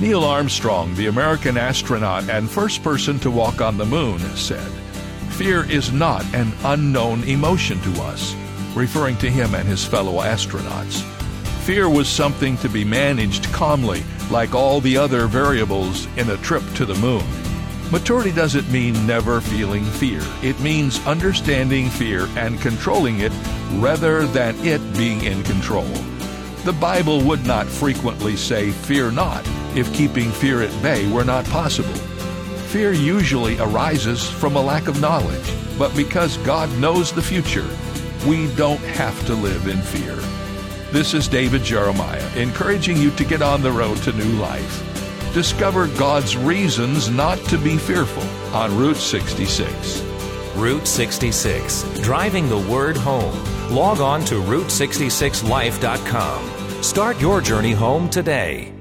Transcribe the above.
Neil Armstrong, the American astronaut and first person to walk on the moon, said, Fear is not an unknown emotion to us, referring to him and his fellow astronauts. Fear was something to be managed calmly, like all the other variables in a trip to the moon. Maturity doesn't mean never feeling fear. It means understanding fear and controlling it rather than it being in control. The Bible would not frequently say, Fear not, if keeping fear at bay were not possible. Fear usually arises from a lack of knowledge, but because God knows the future, we don't have to live in fear. This is David Jeremiah, encouraging you to get on the road to new life. Discover God's reasons not to be fearful on Route 66. Route 66, driving the word home. Log on to Route66Life.com. Start your journey home today.